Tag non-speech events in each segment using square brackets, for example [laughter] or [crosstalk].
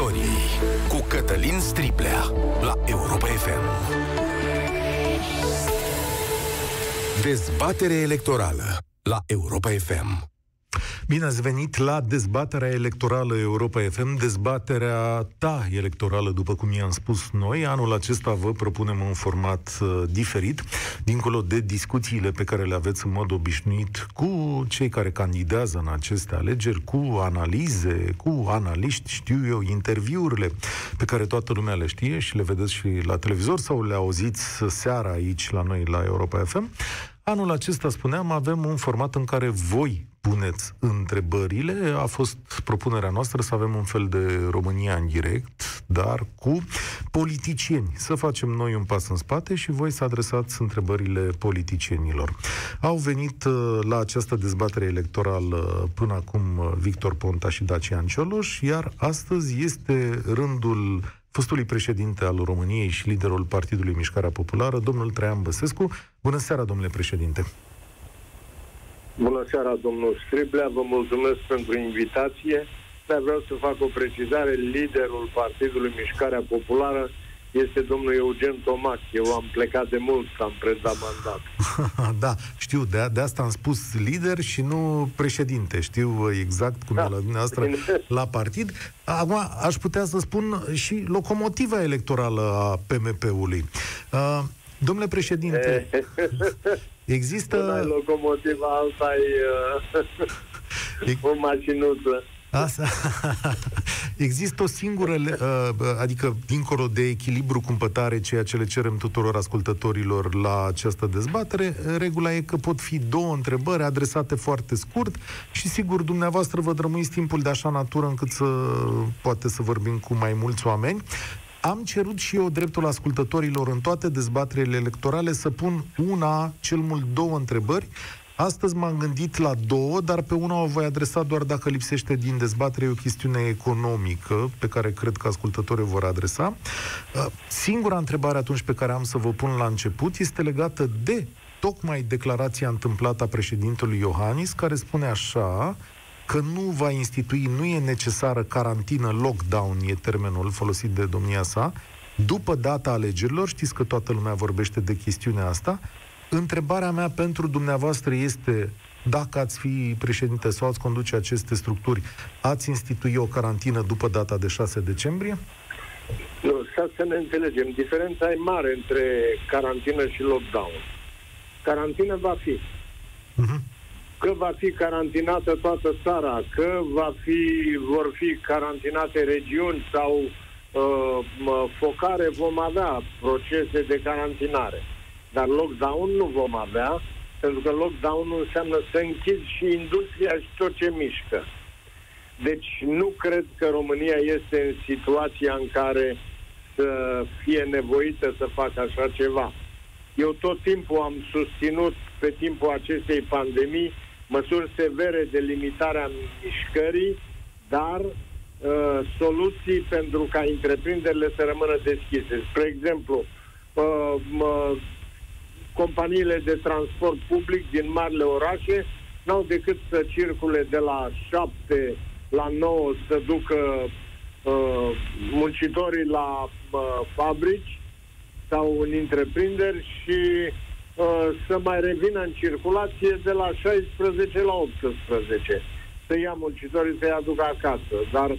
istoriei cu Cătălin Striblea la Europa FM. Dezbatere electorală la Europa FM. Bine ați venit la dezbaterea electorală Europa FM, dezbaterea ta electorală, după cum i-am spus noi. Anul acesta vă propunem un format uh, diferit, dincolo de discuțiile pe care le aveți în mod obișnuit cu cei care candidează în aceste alegeri, cu analize, cu analiști, știu eu, interviurile pe care toată lumea le știe și le vedeți și la televizor sau le auziți seara aici la noi la Europa FM. Anul acesta, spuneam, avem un format în care voi puneți întrebările. A fost propunerea noastră să avem un fel de România în direct, dar cu politicieni. Să facem noi un pas în spate și voi să adresați întrebările politicienilor. Au venit uh, la această dezbatere electorală până acum uh, Victor Ponta și Dacian Cioloș, iar astăzi este rândul fostului președinte al României și liderul Partidului Mișcarea Populară, domnul Traian Băsescu. Bună seara, domnule președinte! Bună seara, domnul Striblea, vă mulțumesc pentru invitație, dar vreau să fac o precizare. Liderul Partidului Mișcarea Populară este domnul Eugen Tomac. Eu am plecat de mult, am predat mandat. [laughs] da, știu, de, de asta am spus lider și nu președinte. Știu exact cum da. e la dumneavoastră la partid. Acum aș putea să spun și locomotiva electorală a PMP-ului. Uh, domnule președinte, [laughs] există... Una locomotiva, alta e uh, [laughs] [laughs] o mașinuță. Asta. [laughs] Există o singură, uh, adică dincolo de echilibru cumpătare, ceea ce le cerem tuturor ascultătorilor la această dezbatere, regula e că pot fi două întrebări adresate foarte scurt și sigur dumneavoastră vă drămuiți timpul de așa natură încât să poate să vorbim cu mai mulți oameni. Am cerut și eu dreptul ascultătorilor în toate dezbaterile electorale să pun una, cel mult două întrebări Astăzi m-am gândit la două, dar pe una o voi adresa doar dacă lipsește din dezbatere o chestiune economică, pe care cred că ascultătorii vor adresa. Uh, singura întrebare atunci pe care am să vă pun la început este legată de tocmai declarația întâmplată a președintelui Iohannis, care spune așa, că nu va institui, nu e necesară carantină, lockdown e termenul folosit de domnia sa, după data alegerilor, știți că toată lumea vorbește de chestiunea asta, Întrebarea mea pentru dumneavoastră este dacă ați fi președinte sau ați conduce aceste structuri, ați institui o carantină după data de 6 decembrie? Nu, să, să ne înțelegem. Diferența e mare între carantină și lockdown. Carantină va fi. Uh-huh. Că va fi carantinată toată țara, că va fi, vor fi carantinate regiuni sau uh, focare, vom avea procese de carantinare. Dar lockdown nu vom avea, pentru că lockdown înseamnă să închizi și industria și tot ce mișcă. Deci nu cred că România este în situația în care să fie nevoită să facă așa ceva. Eu tot timpul am susținut pe timpul acestei pandemii măsuri severe de limitare a mișcării, dar uh, soluții pentru ca întreprinderile să rămână deschise. Spre exemplu, uh, uh, companiile de transport public din marile orașe n-au decât să circule de la 7 la 9 să ducă uh, muncitorii la uh, fabrici sau în întreprinderi și uh, să mai revină în circulație de la 16 la 18. Să ia muncitorii să-i aducă acasă. Dar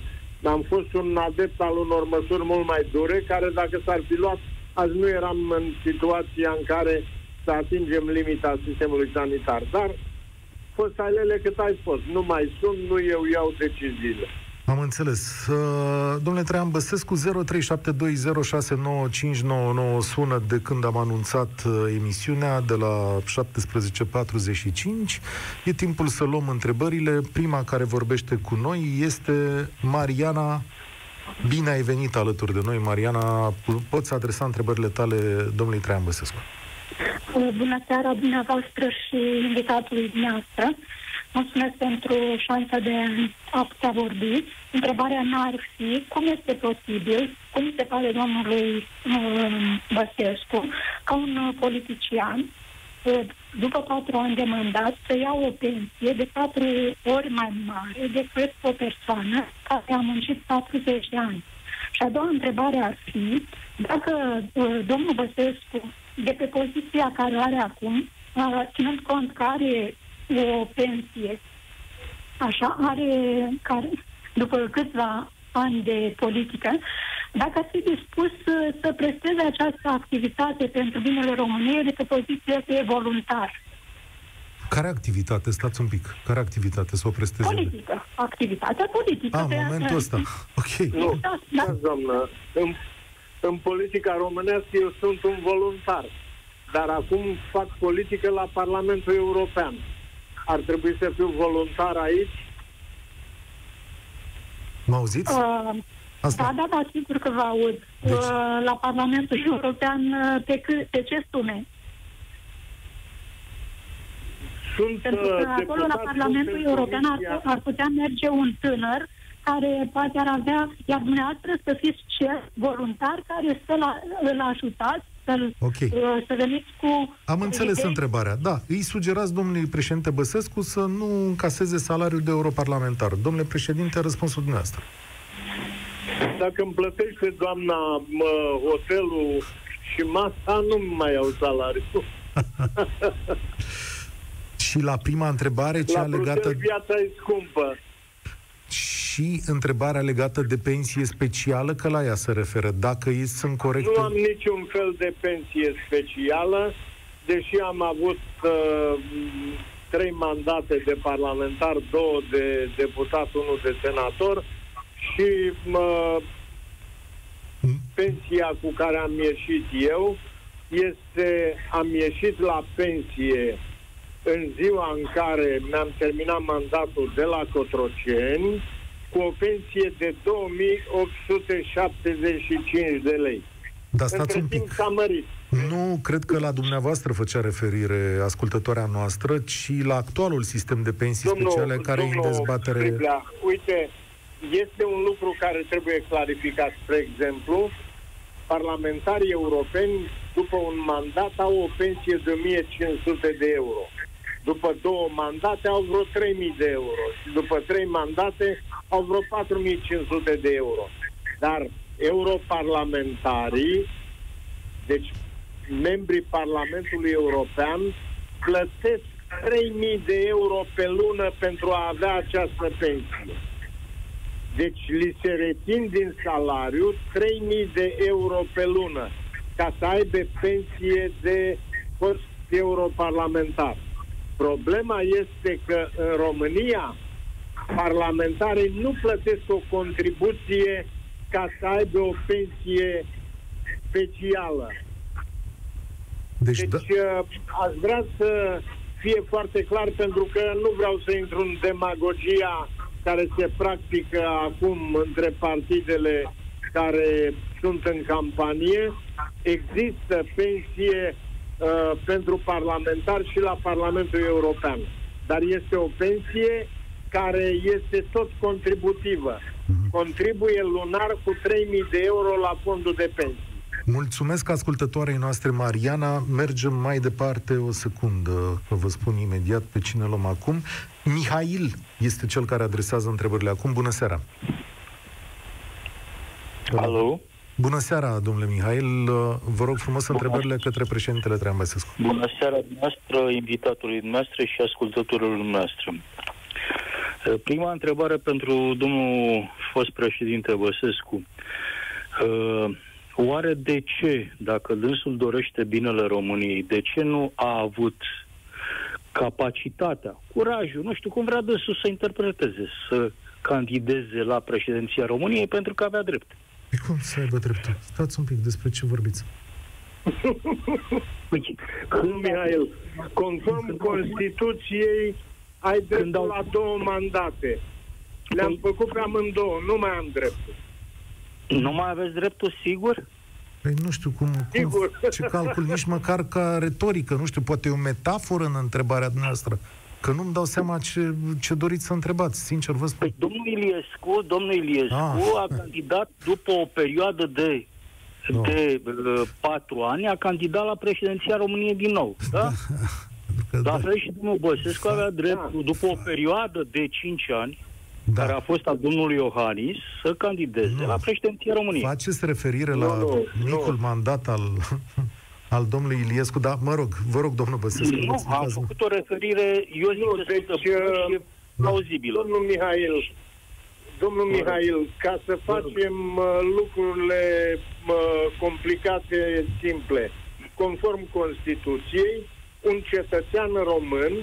am fost un adept al unor măsuri mult mai dure, care dacă s-ar fi luat, azi nu eram în situația în care să atingem limita sistemului sanitar. Dar fost alele cât ai fost. Nu mai sunt, nu eu iau deciziile. Am înțeles. Uh, domnule Traian Băsescu, 0372069599 sună de când am anunțat uh, emisiunea de la 17.45. E timpul să luăm întrebările. Prima care vorbește cu noi este Mariana. Bine ai venit alături de noi, Mariana. Poți adresa întrebările tale domnului Traian Băsescu. Bună seara dumneavoastră și invitatului dumneavoastră. Mulțumesc pentru șansa de a putea vorbi. Întrebarea mea ar fi cum este posibil, cum se pare domnului uh, Băsescu, ca un politician după patru ani de mandat, să ia o pensie de patru ori mai mare decât o persoană care a muncit 40 de ani. Și a doua întrebare ar fi dacă uh, domnul Băsescu, de pe poziția care are acum, uh, ținând cont că are o pensie, așa, are, care, după câțiva ani de politică, dacă ar fi dispus să, să presteze această activitate pentru binele României de pe poziție de voluntar. Care activitate? Stați un pic. Care activitate să o presteze? Politică. Activitatea politică. Ah, în momentul ăsta. [laughs] Ok. Nu, da, da. doamnă, în, în politica românească eu sunt un voluntar, dar acum fac politică la Parlamentul European. Ar trebui să fiu voluntar aici? Mă auziți? Uh, Asta. Da, da, da, sigur că vă aud. Deci- Uh, la Parlamentul European, uh, pe, câ- pe ce sume? Sunt Pentru uh, că acolo, la deputat Parlamentul în European, ar, comisia- ar putea merge un tânăr care poate ar avea, iar dumneavoastră să fiți șef voluntar care să-l, îl ajutați, să-l, Ok. uh, să veniți cu... Am înțeles idei. întrebarea. Da, îi sugerați domnului președinte Băsescu să nu încaseze salariul de europarlamentar. Domnule președinte, răspunsul dumneavoastră. Dacă îmi plătește doamna mă, hotelul și masa, nu mai au salariu. [laughs] Și la prima întrebare, cea La legată... Bruxelles viața e scumpă. Și întrebarea legată de pensie specială, că la ea se referă. Dacă ei sunt corecte... Nu am niciun fel de pensie specială, deși am avut uh, trei mandate de parlamentar, două de deputat, unul de senator și uh, pensia cu care am ieșit eu este, am ieșit la pensie în ziua în care mi-am terminat mandatul de la Cotroceni cu o pensie de 2875 de lei. Dar stați Între un timp pic. s-a mărit. Nu cred că la dumneavoastră făcea referire ascultătoarea noastră, ci la actualul sistem de pensii speciale care e în dezbatere... Striblea, uite, este un lucru care trebuie clarificat. Spre exemplu, parlamentarii europeni, după un mandat, au o pensie de 1500 de euro. După două mandate au vreo 3000 de euro. Și după trei mandate au vreo 4500 de euro. Dar europarlamentarii, deci membrii Parlamentului European, plătesc 3000 de euro pe lună pentru a avea această pensie. Deci li se rețin din salariu 3000 de euro pe lună ca să aibă pensie de fost europarlamentar. Problema este că în România parlamentarii nu plătesc o contribuție ca să aibă o pensie specială. Deci, Deci da, uh, aș vrea să fie foarte clar pentru că nu vreau să intru în demagogia care se practică acum între partidele care sunt în campanie. Există pensie uh, pentru parlamentari și la Parlamentul European. Dar este o pensie care este tot contributivă. Contribuie lunar cu 3.000 de euro la fondul de pensii. mulțumesc ascultătoarei noastre, Mariana. Mergem mai departe o secundă, vă spun imediat pe cine luăm acum. Mihail este cel care adresează întrebările acum. Bună seara! Alo? Bună seara, domnule Mihail. Vă rog frumos Bună. întrebările către președintele Traian Băsescu. Bună seara noastră, invitatului noastre și ascultătorilor noastre. Prima întrebare pentru domnul fost președinte Băsescu. Uh, Oare de ce, dacă dânsul dorește binele României, de ce nu a avut capacitatea, curajul, nu știu cum vrea dânsul să interpreteze, să candideze la președinția României pentru că avea drept? Păi cum să aibă dreptul? Stați un pic despre ce vorbiți. [laughs] Păi, Cum, Mihail? Conform Constituției, ai dreptul au- la două mandate. Le-am Păi- făcut pe amândouă, nu mai am dreptul. nu mai aveți dreptul sigur? Păi nu știu cum, cum Sigur. ce calcul, nici măcar ca retorică, nu știu, poate e o metaforă în întrebarea noastră. Că nu-mi dau seama ce, ce doriți să întrebați, sincer vă spun. Păi domnul Iliescu, domnul Iliescu Ah. a candidat după o perioadă de no. de uh, patru ani a candidat la președinția României din nou. Da? Da. La fel și domnul Băsescu avea drept, da. după o perioadă de cinci ani, da. care a fost al domnului Iohannis, să candideze nu. la președinția României. Faceți referire la nu, micul nu. mandat al, [laughs] al domnului Iliescu, dar mă rog, vă rog, domnul Băsescu. Nu, am făcut o referire, eu zic nu, deci, uh, și plauzibilă. Domnul Mihail, domnul Mihail, ca să facem uh, lucrurile uh, complicate, simple, conform Constituției, un cetățean român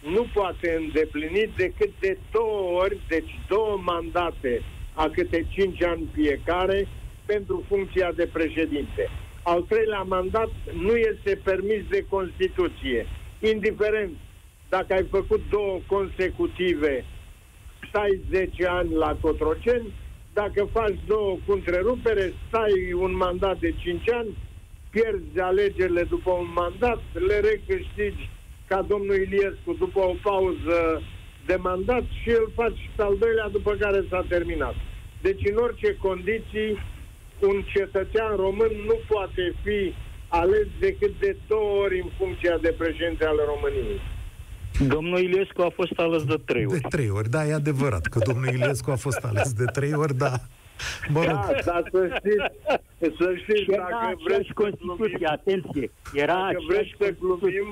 nu poate îndeplini decât de două ori, deci două mandate a câte cinci ani fiecare pentru funcția de președinte. Al treilea mandat nu este permis de Constituție. Indiferent dacă ai făcut două consecutive, stai 10 ani la Cotroceni, dacă faci două cu întrerupere, stai un mandat de 5 ani, pierzi alegerile după un mandat, le recâștigi ca domnul Iliescu după o pauză de mandat și îl faci al doilea după care s-a terminat. Deci în orice condiții un cetățean român nu poate fi ales decât de două ori în funcția de președinte al României. Domnul Iliescu a fost ales de trei ori. De trei ori, da, e adevărat că domnul Iliescu a fost ales de trei ori, da. Mă rog. Da, dar să știți, să știți, dacă vreți Constituție, atenție, era dacă vreți să glumim,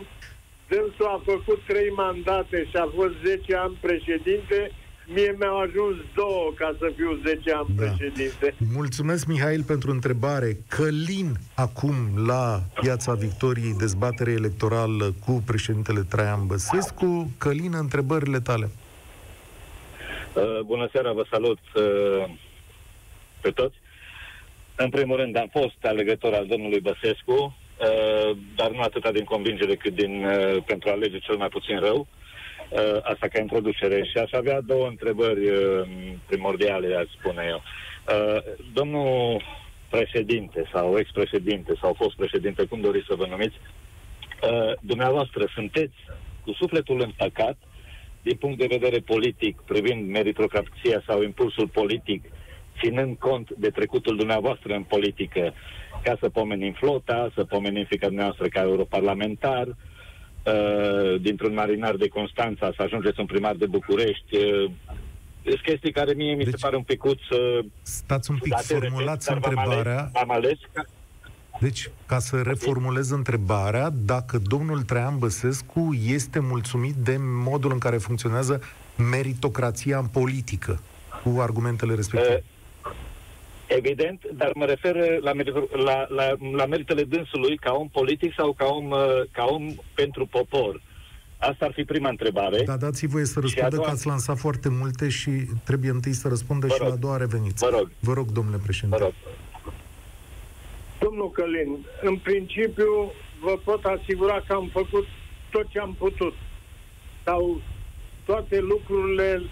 dânsul a făcut trei mandate și a fost 10 ani președinte, Mie mi-au ajuns două ca să fiu 10 ani da. președinte. Mulțumesc, Mihail, pentru întrebare. Călin, acum, la Piața Victoriei, dezbatere electorală cu președintele Traian Băsescu. Călin, întrebările tale. Uh, bună seara, vă salut uh, pe toți. În primul rând, am fost alegător al domnului Băsescu, uh, dar nu atât din convingere cât din, uh, pentru a alege cel mai puțin rău. Uh, Uh, asta ca introducere. Și aș avea două întrebări uh, primordiale, aș spune eu. Uh, domnul președinte sau ex-președinte sau fost președinte, cum doriți să vă numiți, dumneavoastră sunteți cu sufletul împăcat din punct de vedere politic privind meritocrația sau impulsul politic, ținând cont de trecutul dumneavoastră în politică, ca să pomenim flota, să pomenim fica dumneavoastră ca europarlamentar, uh, uh, dintr-un marinar de Constanța să ajungeți un primar de București. Uh, sunt chestii care mie mi deci, se pare un picuț... Uh, stați un pic, formulați întrebarea... Am ales, ca... Deci, ca să reformulez întrebarea, dacă domnul Traian Băsescu este mulțumit de modul în care funcționează meritocrația în politică, cu argumentele respective. Uh, Evident, dar mă refer la, la, la, la meritele dânsului ca om politic sau ca om, uh, ca om pentru popor. Asta ar fi prima întrebare. Da, dați voi să răspundă doua... că ați lansat foarte multe și trebuie întâi să răspundă și la a doua reveniți. Vă rog. Vă rog, domnule președinte. Vă rog. Domnul Călin, în principiu vă pot asigura că am făcut tot ce am putut. Sau toate lucrurile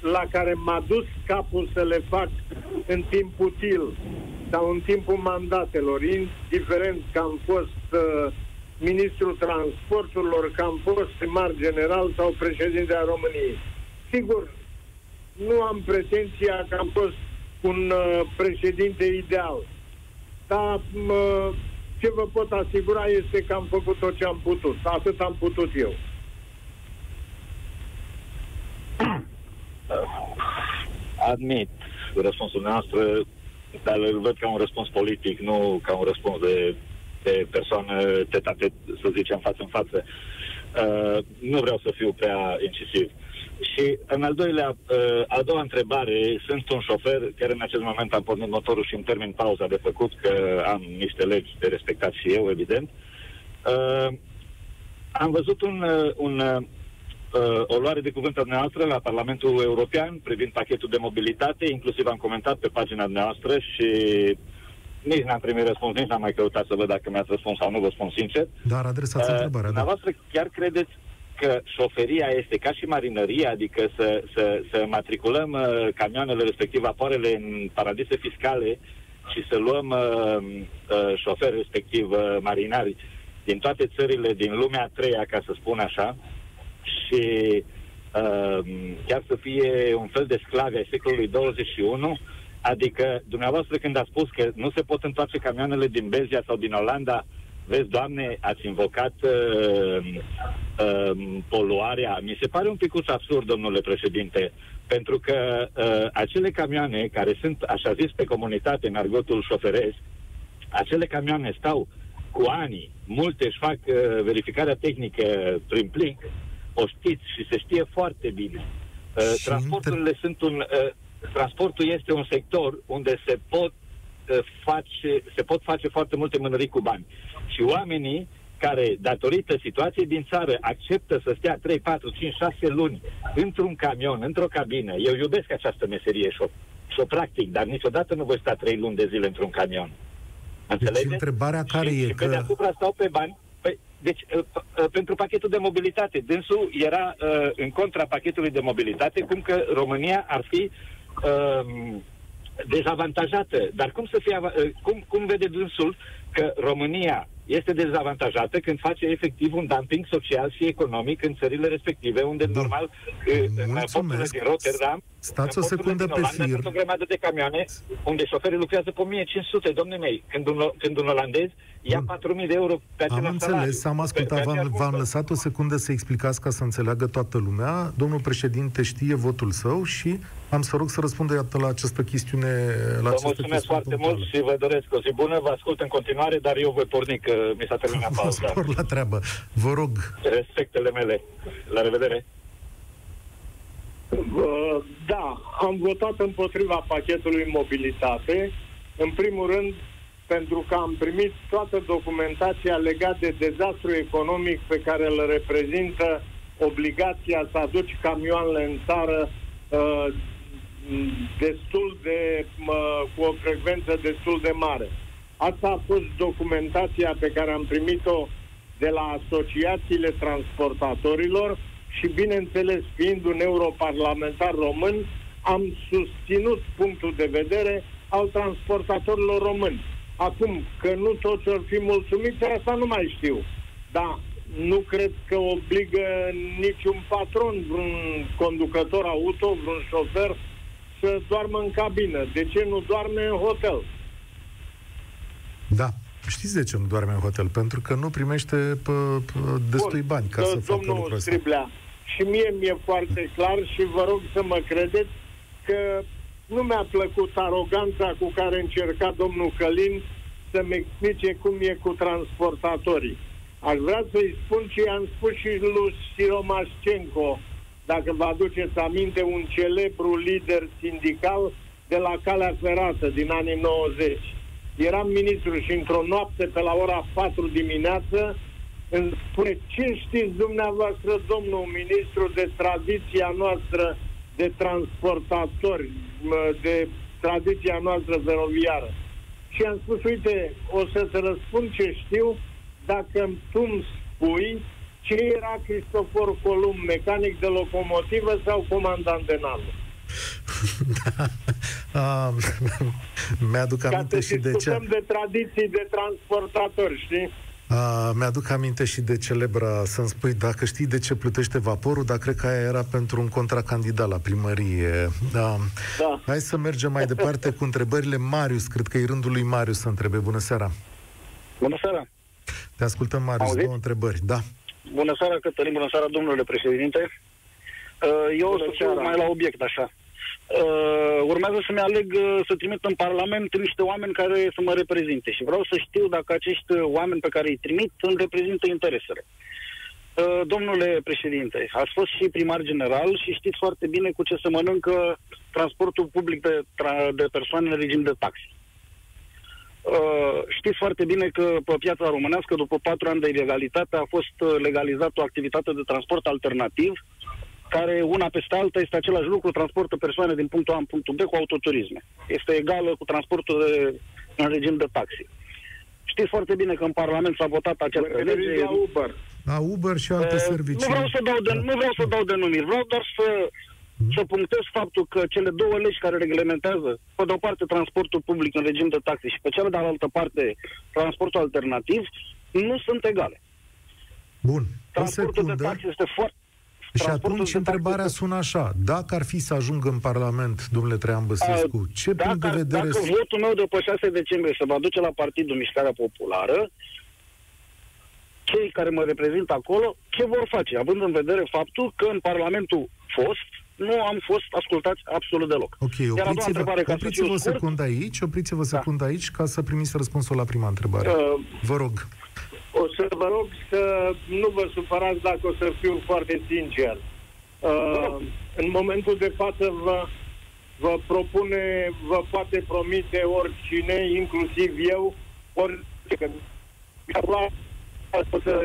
la care m-a dus capul să le fac în timp util sau în timpul mandatelor, indiferent că am fost uh, ministrul transporturilor, că am fost primar general sau președinte a României. Sigur, nu am pretenția că am fost un uh, președinte ideal, dar uh, ce vă pot asigura este că am făcut tot ce am putut. Atât am putut eu. Admit răspunsul noastră, dar îl văd ca un răspuns politic, nu ca un răspuns de, de persoană tetate, să zicem, față în față. Uh, nu vreau să fiu prea incisiv. Și în al doilea, uh, a doua întrebare, sunt un șofer, chiar în acest moment am pornit motorul și îmi termin pauza de făcut, că am niște legi de respectat și eu, evident. Uh, am văzut un, uh, un uh, uh, o luare de cuvânt a dumneavoastră la Parlamentul European privind pachetul de mobilitate, inclusiv am comentat pe pagina noastră și nici n-am primit răspuns, nici n-am mai căutat să văd dacă mi-ați răspuns sau nu, vă spun sincer. Dar adresați uh, întrebarea, da. Dumneavoastră chiar credeți că șoferia este ca și marinăria, adică să, să, să matriculăm uh, camioanele, respectiv apoarele în paradise fiscale și să luăm uh, uh, șoferi, respectiv uh, marinari din toate țările din lumea a treia, ca să spun așa, și uh, chiar să fie un fel de sclavi ai secolului 21, Adică, dumneavoastră, când a spus că nu se pot întoarce camioanele din Belgia sau din Olanda, vezi, Doamne, ați invocat uh, uh, poluarea. Mi se pare un pic absurd, domnule președinte, pentru că uh, acele camioane care sunt, așa zis, pe comunitate, în argotul șoferesc, acele camioane stau cu ani, multe își fac uh, verificarea tehnică prin plic, o știți și se știe foarte bine. Uh, transporturile inter... sunt un... Uh, transportul este un sector unde se pot uh, face, se pot face foarte multe mânării cu bani. Și oamenii care, datorită situației din țară, acceptă să stea 3, 4, 5, 6 luni într-un camion, într-o cabină. Eu iubesc această meserie și o, și o practic, dar niciodată nu voi sta 3 luni de zile într-un camion. Înțelege? Deci întrebarea care și, e și că... pe deasupra stau pe bani. Păi, deci, uh, uh, pentru pachetul de mobilitate, dânsul era uh, în contra pachetului de mobilitate, cum că România ar fi uh, dezavantajată. Dar cum să fie, uh, cum, cum vede dânsul că România este dezavantajată când face efectiv un dumping social și economic în țările respective, unde da. normal în porturile din Rotterdam Stați o secundă pe Olanda, fir. Sunt o grămadă de camioane unde șoferii lucrează pe 1500, domne mei, când un, când un olandez ia 4000 de euro pe Am același înțeles, am ascultat, v-am, v-am lăsat o secundă să explicați ca să înțeleagă toată lumea. Domnul președinte știe votul său și am să rog să răspundă iată la această chestiune. La vă această mulțumesc chestiune foarte mult și vă doresc o zi bună, vă ascult în continuare, dar eu voi porni că mi s-a terminat pauza. Spor la treabă. Vă rog. Respectele mele. La revedere. Uh, Da, am votat împotriva pachetului mobilitate. În primul rând, pentru că am primit toată documentația legată de dezastru economic pe care îl reprezintă obligația să aduci camioanele în țară uh, destul de, uh, cu o frecvență destul de mare. Asta a fost documentația pe care am primit-o de la asociațiile transportatorilor și, bineînțeles, fiind un europarlamentar român, am susținut punctul de vedere al transportatorilor români. Acum, că nu toți or fi mulțumiți, asta nu mai știu. Dar nu cred că obligă niciun patron, vreun conducător auto, vreun șofer să doarmă în cabină. De ce nu doarme în hotel? Da. Știți de ce nu doarme în hotel? Pentru că nu primește pă, pă, destui Bun, bani ca do- să facă domnul lucrul ăsta. Striblea, și mie mi-e foarte clar și vă rog să mă credeți că nu mi-a plăcut aroganța cu care încerca domnul Călin să-mi explice cum e cu transportatorii. Aș vrea să-i spun ce i-am spus și lui Siromașcenco, dacă vă aduceți aminte, un celebru lider sindical de la calea ferată din anii 90. Eram ministru și într-o noapte pe la ora 4 dimineață îmi spune ce știți dumneavoastră, domnul ministru, de tradiția noastră de transportatori, mă, de tradiția noastră feroviară. Și am spus, uite, o să-ți răspund ce știu dacă tu îmi spui ce era Cristofor Columb, mecanic de locomotivă sau comandant de navă. [laughs] [laughs] Ah, [laughs] mi-aduc Ca aminte să și de ce... discutăm de tradiții de transportatori, știi? Uh, mi-aduc aminte și de celebra să-mi spui dacă știi de ce plutește vaporul, dar cred că aia era pentru un contracandidat la primărie. Uh, Da. Hai să mergem mai departe cu întrebările. Marius, cred că e rândul lui Marius să întrebe. Bună seara! Bună seara! Te ascultăm, Marius. Auziți? Două întrebări. Da. Bună seara, Cătălin, bună seara, domnule președinte. Uh, Eu o Bună să fiu seara. mai la obiect, așa. Uh, urmează să-mi aleg uh, să trimit în Parlament niște oameni care să mă reprezinte și vreau să știu dacă acești uh, oameni pe care îi trimit îmi reprezintă interesele. Uh, Domnule președinte, ați fost și primar general și știți foarte bine cu ce se mănâncă transportul public de, tra- de persoane în regim de taxi. Uh, știți foarte bine că pe piața românească, după patru ani de ilegalitate, a fost uh, legalizată o activitate de transport alternativ, care una peste alta este același lucru, transportă persoane din punctul A în punctul B cu autoturisme. Este egală cu transportul de, în regim de taxi. Știți foarte bine că în Parlament s-a votat Vă această referiți lege. la Uber. La Uber și alte Uh, servicii. Nu vreau să dau, de, nu vreau să dau denumiri, vreau doar să, să punctez faptul că cele două legi care reglementează, pe de o parte transportul public în regim de taxe și pe cealaltă de altă parte transportul alternativ, nu sunt egale. Bun. O Transportul de secundă. taxe este foarte, Și atunci întrebarea sună așa. Dacă ar fi să ajungă în Parlament, domnule Traian Băsescu, ce dacă, punct de vedere... Dacă votul meu de pe 6 decembrie să mă duce la Partidul Mișcarea Populară, cei care mă reprezintă acolo, ce vor face? Având în vedere faptul că în Parlamentul fost, nu am fost ascultați absolut deloc. Ok, opriți-vă, opriți-vă o secundă aici, opriți-vă o da. secundă da. aici ca să primiți răspunsul la prima întrebare. Uh, vă rog. O să vă rog să nu vă supărați dacă o să fiu foarte sincer. Uh, în momentul de față vă, vă propune, vă poate promite oricine, inclusiv eu, ori o să,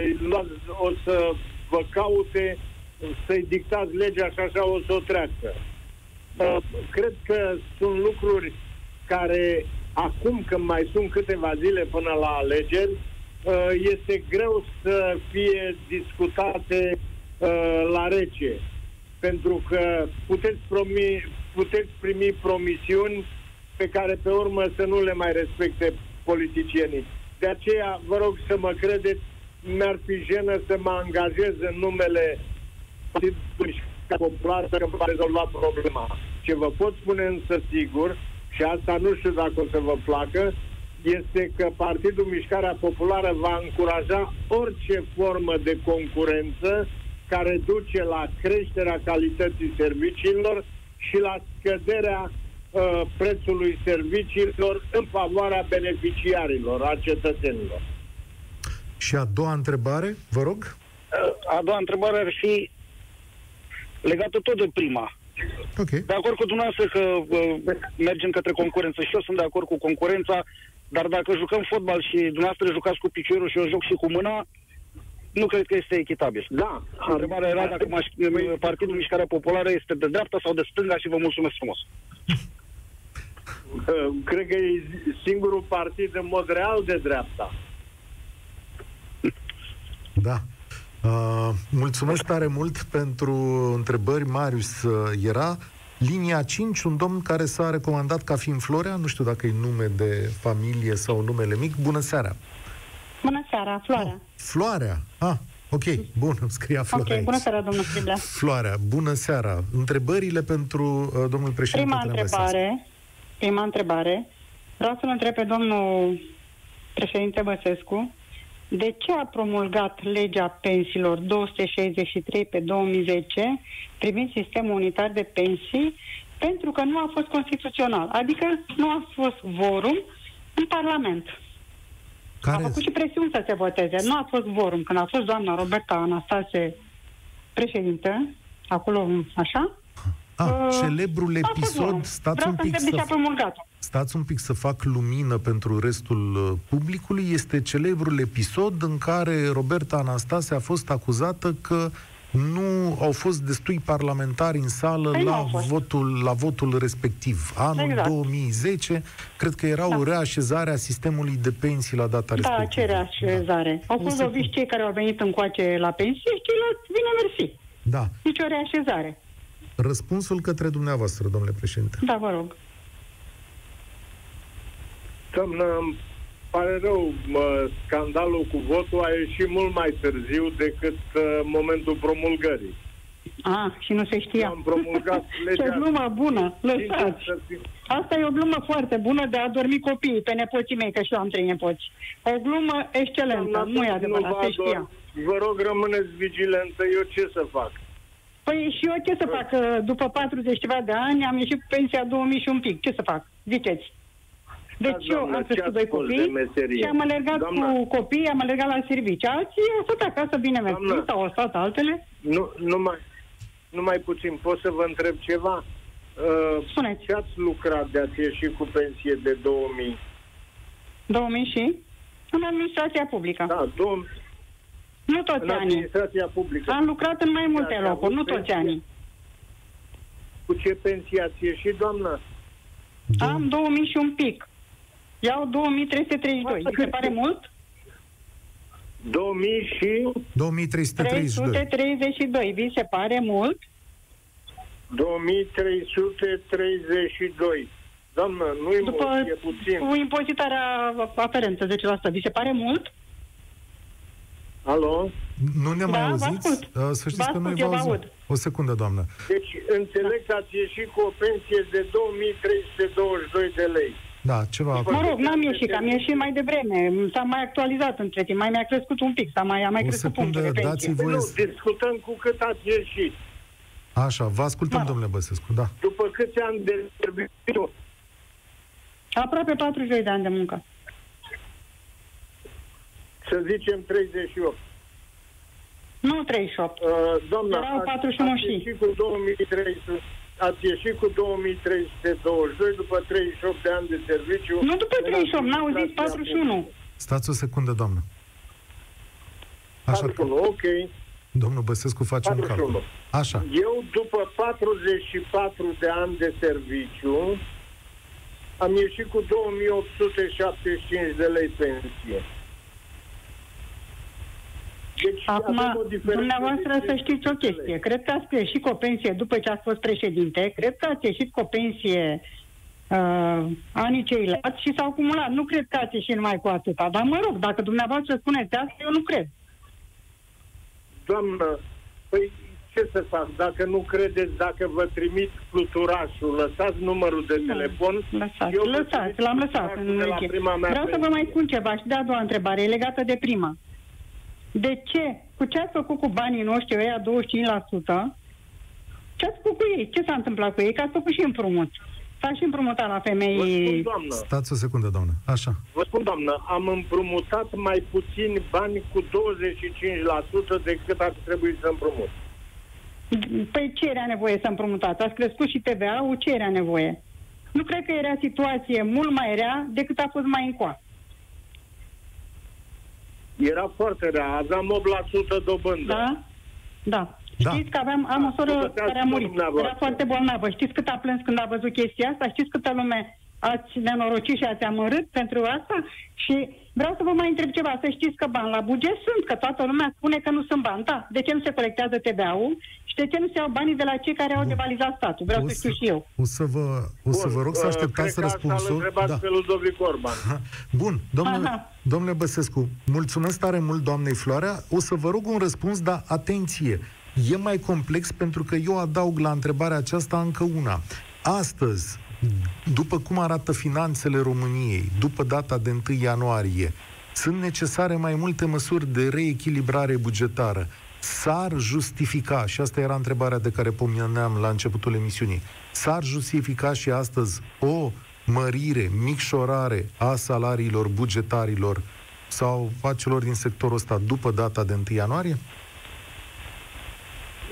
o să vă caute să-i dictați legea și așa o să o treacă. Uh, cred că sunt lucruri care acum când mai sunt câteva zile până la alegeri, uh, este greu să fie discutate uh, la rece. Pentru că puteți, promi, puteți primi promisiuni pe care pe urmă să nu le mai respecte politicienii. De aceea vă rog să mă credeți, mi-ar fi jenă să mă angajez în numele Partidului Popular să va rezolva problema. Ce vă pot spune însă sigur, și asta nu știu dacă o să vă placă, este că Partidul Mișcarea Populară va încuraja orice formă de concurență care duce la creșterea calității serviciilor și la scăderea uh, prețului serviciilor în favoarea beneficiarilor, a cetățenilor. Și a doua întrebare, vă rog? Uh, a doua întrebare ar fi legată tot de prima. Okay. De acord cu dumneavoastră că uh, mergem către concurență și eu sunt de acord cu concurența, dar dacă jucăm fotbal și dumneavoastră jucați cu piciorul și eu joc și cu mâna, nu cred că este echitabil. Da. Întrebarea era dacă maș- Partidul Mișcarea Populară este de dreapta sau de stânga și vă mulțumesc frumos. [laughs] Cred că e singurul partid în mod real de dreapta. Da. Uh, mulțumesc tare mult pentru întrebări. Marius uh, era linia 5, un domn care s-a recomandat ca fiind Florea, nu știu dacă e nume de familie sau numele mic. Bună seara! Bună seara, Floarea. Oh, Floarea, ah, ok, bun, îmi scria Floarea Ok, aici. bună seara, domnul Striblea. Floarea, bună seara. Întrebările pentru uh, domnul președinte Prima întrebare, prima întrebare, vreau să-l întreb pe domnul președinte Băsescu de ce a promulgat legea pensiilor 263 pe 2010 privind sistemul unitar de pensii pentru că nu a fost constituțional, adică nu a fost vorum în Parlament. Care... A făcut și presiuni să se voteze. Nu a fost vorum. Când a fost doamna Roberta Anastase președintă, acolo așa, Ah, uh, celebrul episod, stați Vreau un pic să, să stați un pic să fac lumină pentru restul uh, publicului, este celebrul episod în care Roberta Anastase a fost acuzată că nu au fost destui parlamentari în sală păi la votul, la votul respectiv. Anul exact. 2010, cred că era da. o reașezare a sistemului de pensii la data da, respectivă. Da, ce reașezare. Da. Au fost loviți cei care au venit încoace la pensie și ceilalți, bine mersi. Da. Nici o reașezare. Răspunsul către dumneavoastră, domnule președinte. Da, vă rog. Doamnă, îmi pare rău, mă, scandalul cu votul a ieșit mult mai târziu decât uh, momentul promulgării. Ah, și nu se știa. Am promulgat [laughs] legea... Ce glumă bună, lăsați. Asta e o glumă foarte bună de a dormi copiii pe nepoții mei, că și eu am trei nepoți. O glumă excelentă, nu e adevărat, se știa. Vă rog, rămâneți vigilentă, eu ce să fac? Păi și eu ce să fac? După 40 ceva de ani am ieșit cu pensia 2000 și un pic. Ce să fac? Ziceți. Deci da, eu am crescut doi copii și am alergat doamna, cu copii, am alergat la servicii. Alții au stat acasă bine mersi sau au stat altele. Nu, nu mai, nu mai puțin. Pot să vă întreb ceva? Uh, Spuneți. Ce ați lucrat de ați ieșit cu pensie de 2000? 2000 și? În administrația publică. Da, 2000. Nu toți în anii. administrația publică. Am lucrat în mai multe Ați locuri, nu toți anii. Cu ce pensie ați ieșit, doamnă? Am 2000 și un pic. Iau 2332. Vi se pare mult? 2000 și... 2332. 332. Vi se pare mult? 2332. Doamnă, nu e După mult, e puțin. Cu impozitarea aferentă, 10%. Vi se pare mult? Alo? Nu ne mai Da, vă auziți? ascult. Uh, Să știți Vă că noi ascult, vă eu vă auzim. aud. O secundă, doamnă. Deci înțeleg că ați ieșit cu o pensie de 2322 de lei. Da, ceva... Mă rog, n-am ieșit, că am ieșit mai devreme. S-a mai actualizat între timp, mai mi-a crescut un pic, s-a mai, a mai O crescut secundă, punctul de pensie. dați-i Păi voie... nu, să- discutăm cu cât ați ieșit. Așa, vă ascultăm, Mă rog. domnule Băsescu, da. După câți ani de serviciu? Aproape 42 de ani de muncă. Să zicem 38. Nu 38. Uh, doamna, Erau ați- 41 ați și. ieșit cu 2300 ați ieșit cu 2322 după 38 de ani de serviciu. Nu după în 38, n-au zis administrația 41. Stați o secundă, doamnă. Așa, 41, ok. domnul Băsescu face un 41. calcul. Așa. Eu, după 44 de ani de serviciu, am ieșit cu 2875 de lei pensie. Deci Acum, avem o diferență dumneavoastră de să știți o 50 de lei. chestie. Cred că ați ieșit cu o pensie după ce ați fost președinte, cred că ați ieșit cu o pensie uh, anii ceilalți și s-au acumulat. Nu cred că ați ieșit numai cu atâta. Dar mă rog, dacă dumneavoastră spuneți asta, eu nu cred. Doamnă, păi ce să fac? Dacă nu credeți, dacă vă trimit fluturașul, lăsați numărul de Nu, telefon. Lăsați, Eu vă lăsați, trimit l-am lăsat fluturașul în de la weekend. prima mea Vreau să vă pensie. mai spun ceva și de a doua întrebare, e legată de prima. De ce? Cu ce ați făcut cu banii noștri, ăia 25%? Ce ați făcut cu ei? Ce s-a întâmplat cu ei? Că ați făcut și împrumut. S-a și împrumutat la Vă spun, femei. doamnă, Stați o secundă, doamnă. Așa. vă spun, doamnă, am împrumutat mai puțin bani cu 25% decât ar trebui să împrumut. Păi ce era nevoie să împrumutați? Ați crescut și TVA-ul, ce era nevoie? Nu cred că era situație mult mai rea decât a fost mai încoa. Era foarte rea, aveam 8% dobândă. Da? Da. Da. Știți că aveam, am o soră Povesteați care a murit. dumneavoastră. Era foarte bolnavă. Știți cât a plâns când a văzut chestia asta? Știți câtă lume ați nenorocit și ați amărât pentru asta? Și vreau să vă mai întreb ceva. Să știți că bani la buget sunt, că toată lumea spune că nu sunt bani. Da. De ce nu se colectează TVA-ul? Și de ce nu se iau banii de la cei care au devalizat statul? Vreau O să să, știu și eu. o să vă, o să vă rog să uh, așteptați cred că asta îl răspunsul. întrebați Da. pe Ludovic Orban. Ha, Bun, domnule, Aha. domnule Băsescu, mulțumesc tare mult doamnei Floarea. O să vă rog un răspuns, dar atenție, e mai complex pentru că eu adaug la întrebarea aceasta încă una. Astăzi, după cum arată finanțele României, după data de 1 ianuarie, sunt necesare mai multe măsuri de reechilibrare bugetară. S-ar justifica, și asta era întrebarea de care pomeneam la începutul emisiunii, s-ar justifica și astăzi o mărire, micșorare a salariilor bugetarilor sau a celor din sectorul ăsta după data de 1 ianuarie?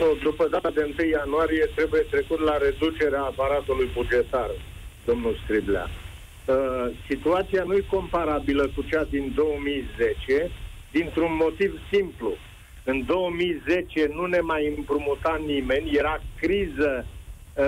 Nu, după data de 1 ianuarie trebuie trecut la reducerea aparatului bugetar, domnul Striblea. Uh, situația nu e comparabilă cu cea din 2010, dintr-un motiv simplu. În 2010 nu ne mai împrumuta nimeni, era criză uh,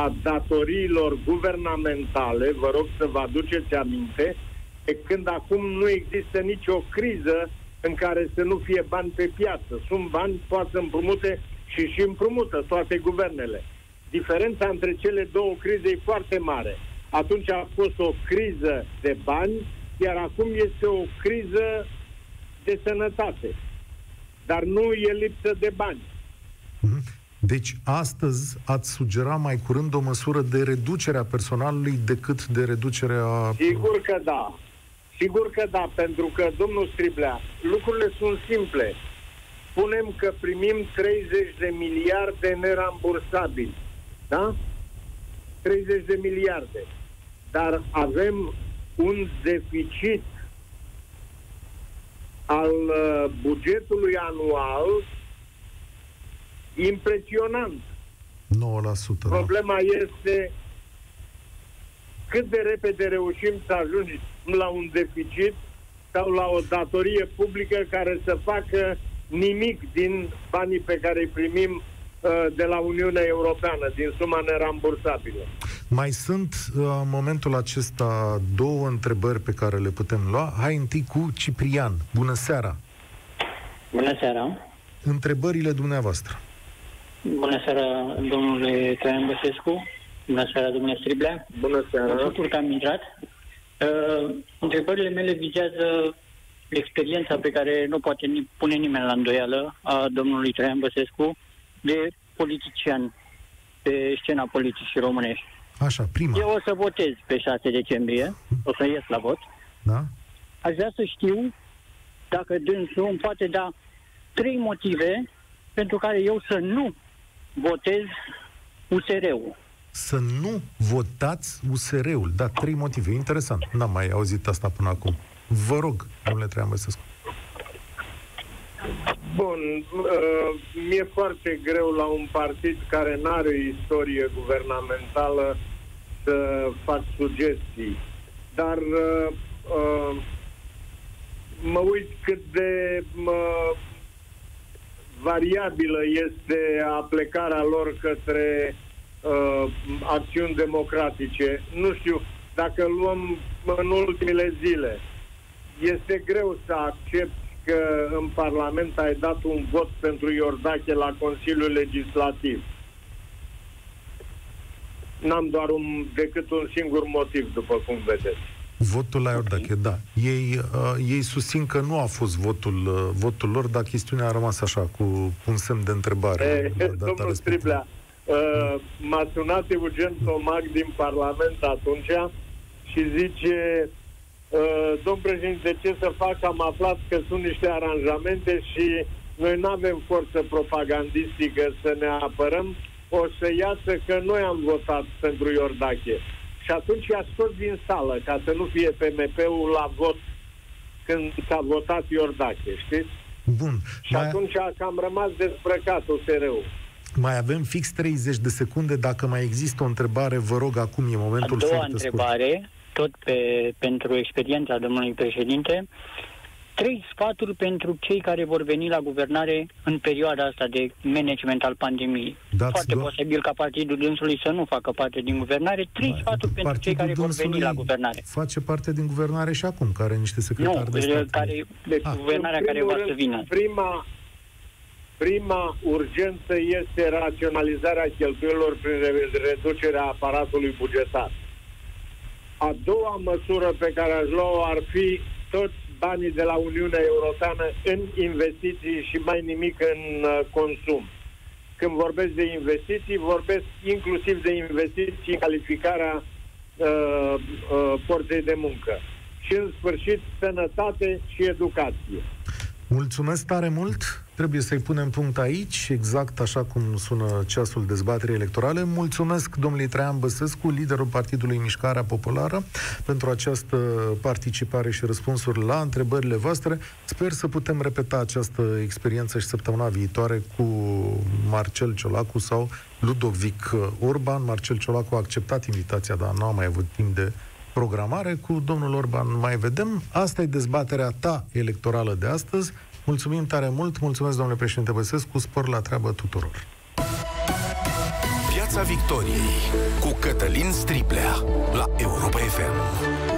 a datoriilor guvernamentale, vă rog să vă aduceți aminte, pe când acum nu există nicio criză în care să nu fie bani pe piață. Sunt bani, poate să împrumute și și împrumută toate guvernele. Diferența între cele două crize e foarte mare. Atunci a fost o criză de bani, iar acum este o criză de sănătate. Dar nu e lipsă de bani. Mhm. Deci, astăzi ați sugera mai curând o măsură de reducere a personalului decât de reducere a... Sigur că da. Sigur că da, pentru că, domnul Striblea, lucrurile sunt simple. Spunem că primim 30 de miliarde nerambursabili. Da? 30 de miliarde. Dar avem un deficit al uh, bugetului anual impresionant. 9%. Da. Problema este cât de repede reușim să ajungem la un deficit sau la o datorie publică care să facă nimic din banii pe care îi primim uh, de la Uniunea Europeană, din suma nerambursabilă. Mai sunt uh, în momentul acesta două întrebări pe care le putem lua. Hai întâi cu Ciprian. Bună seara! Bună seara! Întrebările dumneavoastră. Bună seara, domnule Traian Băsescu! Bună seara, domnule Striblea! Bună Mă seara! bucur că am intrat. Uh, întrebările mele vizează experiența pe care nu poate pune nimeni la îndoială a domnului Traian Băsescu de politician pe scena politicii românești. Așa, prima. Eu o să votez pe 6 decembrie, o să ies la vot. Da? Aș vrea să știu dacă dânsul îmi poate da trei motive pentru care eu să nu votez USR-ul. Să nu votați USR-ul. Da, trei motive. Interesant. N-am mai auzit asta până acum. Vă rog, domnule Traian Băsescu. Bun, uh, mi-e foarte greu la un partid care nu are istorie guvernamentală să fac sugestii. Dar uh, uh, mă uit cât de uh, variabilă este aplecarea lor către uh, acțiuni democratice. Nu știu, dacă luăm în ultimele zile, este greu să accept că în Parlament ai dat un vot pentru Iordache la Consiliul Legislativ. N-am doar un, decât un singur motiv, după cum vedeți. Votul la Iordache, da. Ei, uh, ei susțin că nu a fost votul, uh, votul lor, dar chestiunea a rămas așa, cu un semn de întrebare. E, domnul Striblea, uh, m-a sunat Eugen Tomac din Parlament atunci și zice uh, domn președinte, ce să fac? Am aflat că sunt niște aranjamente și noi nu avem forță propagandistică să ne apărăm, o să iasă că noi am votat pentru Iordache. Și atunci i-a scos din sală, ca să nu fie PMP-ul la vot când s-a votat Iordache, știți? Bun. Și mai... atunci a cam rămas dezbrăcat USR-ul. Mai avem fix 30 de secunde. Dacă mai există o întrebare, vă rog, acum e momentul A doua întrebare, scurt. Tot pe, pentru experiența domnului președinte trei sfaturi pentru cei care vor veni la guvernare în perioada asta de management al pandemiei. Dați Foarte do- posibil ca partidul dânsului să nu facă parte din guvernare. Trei da, sfaturi pentru cei care vor veni la guvernare. Face parte din guvernare și acum, care are niște secretari nu, de stat. Care, de ah. guvernarea care va să vină. Prima, prima urgență este raționalizarea cheltuielor prin reducerea aparatului bugetar. A doua măsură pe care aș lua ar fi toți banii de la Uniunea Europeană în investiții și mai nimic în uh, consum. Când vorbesc de investiții, vorbesc inclusiv de investiții în calificarea uh, uh, forței de muncă. Și, în sfârșit, sănătate și educație. Mulțumesc tare mult! Trebuie să-i punem punct aici, exact așa cum sună ceasul dezbaterii electorale. Mulțumesc domnului Traian Băsescu, liderul Partidului Mișcarea Populară, pentru această participare și răspunsuri la întrebările voastre. Sper să putem repeta această experiență și săptămâna viitoare cu Marcel Ciolacu sau Ludovic Orban. Marcel Ciolacu a acceptat invitația, dar nu a mai avut timp de programare. Cu domnul Orban mai vedem. Asta e dezbaterea ta electorală de astăzi. Mulțumim tare mult, mulțumesc domnule președinte Băsescu, spor la treabă tuturor. Piața Victoriei cu Cătălin Striblea la Europa FM.